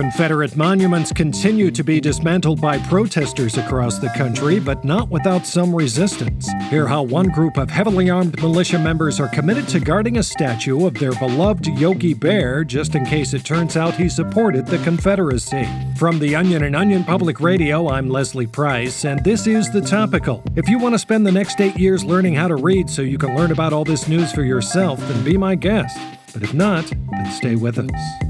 Confederate monuments continue to be dismantled by protesters across the country, but not without some resistance. Hear how one group of heavily armed militia members are committed to guarding a statue of their beloved Yogi Bear just in case it turns out he supported the Confederacy. From the Onion and Onion Public Radio, I'm Leslie Price, and this is The Topical. If you want to spend the next eight years learning how to read so you can learn about all this news for yourself, then be my guest. But if not, then stay with us.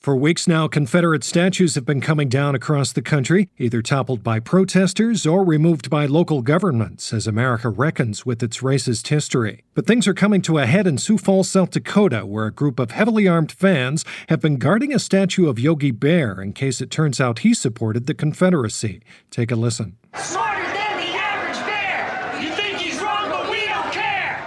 For weeks now, Confederate statues have been coming down across the country, either toppled by protesters or removed by local governments as America reckons with its racist history. But things are coming to a head in Sioux Falls, South Dakota, where a group of heavily armed fans have been guarding a statue of Yogi Bear in case it turns out he supported the Confederacy. Take a listen.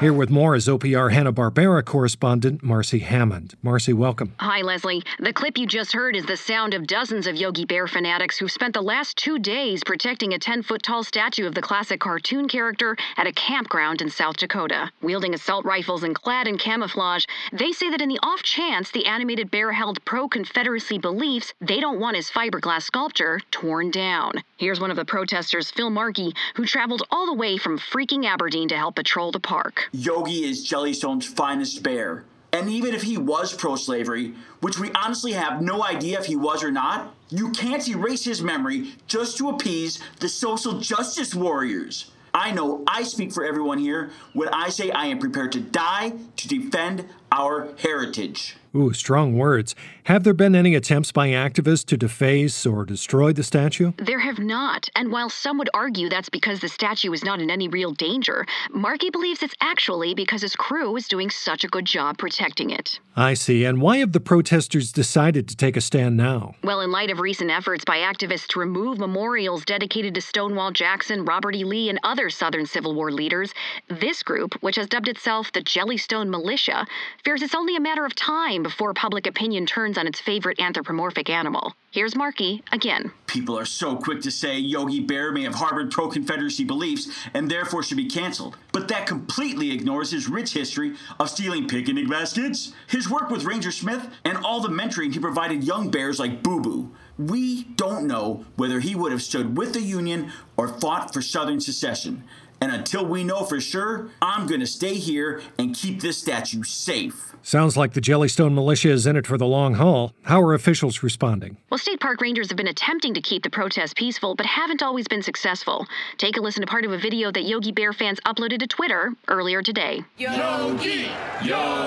Here with more is OPR Hanna-Barbera correspondent Marcy Hammond. Marcy, welcome. Hi, Leslie. The clip you just heard is the sound of dozens of Yogi Bear fanatics who've spent the last two days protecting a 10-foot tall statue of the classic cartoon character at a campground in South Dakota. Wielding assault rifles and clad in camouflage, they say that in the off chance the animated bear held pro-Confederacy beliefs, they don't want his fiberglass sculpture torn down. Here's one of the protesters, Phil Markey, who traveled all the way from freaking Aberdeen to help patrol the park. Yogi is Jellystone's finest bear. And even if he was pro slavery, which we honestly have no idea if he was or not, you can't erase his memory just to appease the social justice warriors. I know I speak for everyone here when I say I am prepared to die to defend our heritage. Ooh, strong words. Have there been any attempts by activists to deface or destroy the statue? There have not. And while some would argue that's because the statue is not in any real danger, Markey believes it's actually because his crew is doing such a good job protecting it. I see. And why have the protesters decided to take a stand now? Well, in light of recent efforts by activists to remove memorials dedicated to Stonewall Jackson, Robert E. Lee, and other Southern Civil War leaders, this group, which has dubbed itself the Jellystone Militia, fears it's only a matter of time before public opinion turns on its favorite anthropomorphic animal. Here's Markey again. People are so quick to say Yogi Bear may have harbored pro Confederacy beliefs and therefore should be canceled. But that completely ignores his rich history of stealing picnic baskets, his work with Ranger Smith, and all the mentoring he provided young bears like Boo Boo. We don't know whether he would have stood with the Union or fought for Southern secession. And until we know for sure, I'm going to stay here and keep this statue safe. Sounds like the Jellystone militia is in it for the long haul. How are officials responding? Well, state park rangers have been attempting to keep the protest peaceful, but haven't always been successful. Take a listen to part of a video that Yogi Bear fans uploaded to Twitter earlier today. Yogi! Yogi!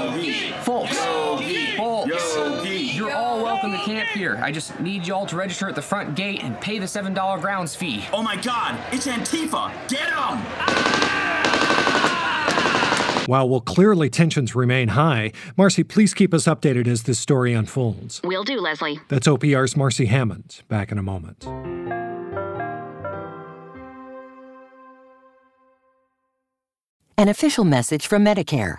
Here. I just need y'all to register at the front gate and pay the $7 grounds fee. Oh my god, it's Antifa! Get him! While well, clearly tensions remain high, Marcy, please keep us updated as this story unfolds. Will do, Leslie. That's OPR's Marcy Hammond. Back in a moment. An official message from Medicare.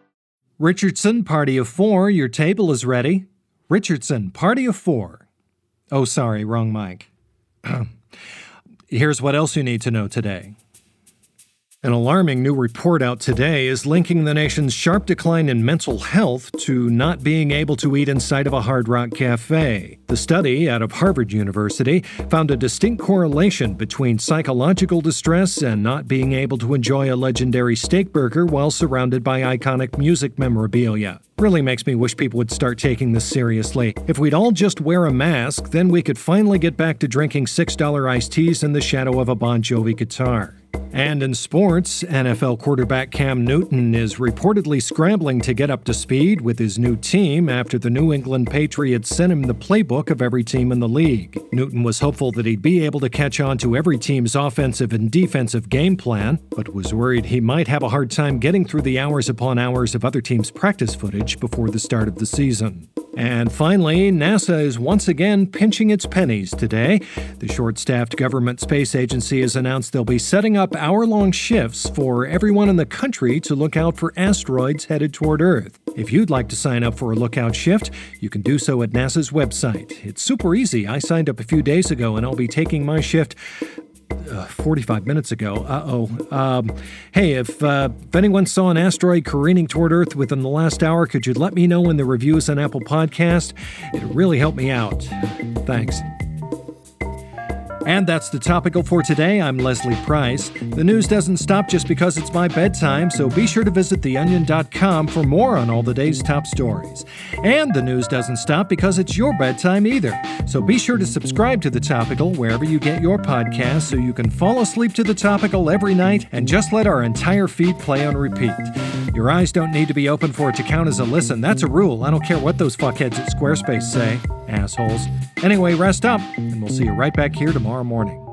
Richardson, party of four, your table is ready. Richardson, party of four. Oh, sorry, wrong mic. Here's what else you need to know today. An alarming new report out today is linking the nation's sharp decline in mental health to not being able to eat inside of a Hard Rock cafe. The study out of Harvard University found a distinct correlation between psychological distress and not being able to enjoy a legendary steak burger while surrounded by iconic music memorabilia. Really makes me wish people would start taking this seriously. If we'd all just wear a mask, then we could finally get back to drinking $6 iced teas in the shadow of a Bon Jovi guitar. And in sports, NFL quarterback Cam Newton is reportedly scrambling to get up to speed with his new team after the New England Patriots sent him the playbook of every team in the league. Newton was hopeful that he'd be able to catch on to every team's offensive and defensive game plan, but was worried he might have a hard time getting through the hours upon hours of other teams' practice footage before the start of the season. And finally, NASA is once again pinching its pennies today. The short staffed government space agency has announced they'll be setting up hour long shifts for everyone in the country to look out for asteroids headed toward Earth. If you'd like to sign up for a lookout shift, you can do so at NASA's website. It's super easy. I signed up a few days ago and I'll be taking my shift uh, 45 minutes ago. Uh oh. Um, hey, if, uh, if anyone saw an asteroid careening toward Earth within the last hour, could you let me know in the reviews on Apple Podcast? It'd really help me out. Thanks. And that's the topical for today. I'm Leslie Price. The news doesn't stop just because it's my bedtime, so be sure to visit theonion.com for more on all the day's top stories. And the news doesn't stop because it's your bedtime either. So be sure to subscribe to The Topical wherever you get your podcasts so you can fall asleep to The Topical every night and just let our entire feed play on repeat. Your eyes don't need to be open for it to count as a listen. That's a rule. I don't care what those fuckheads at Squarespace say. Assholes. Anyway, rest up, and we'll see you right back here tomorrow morning.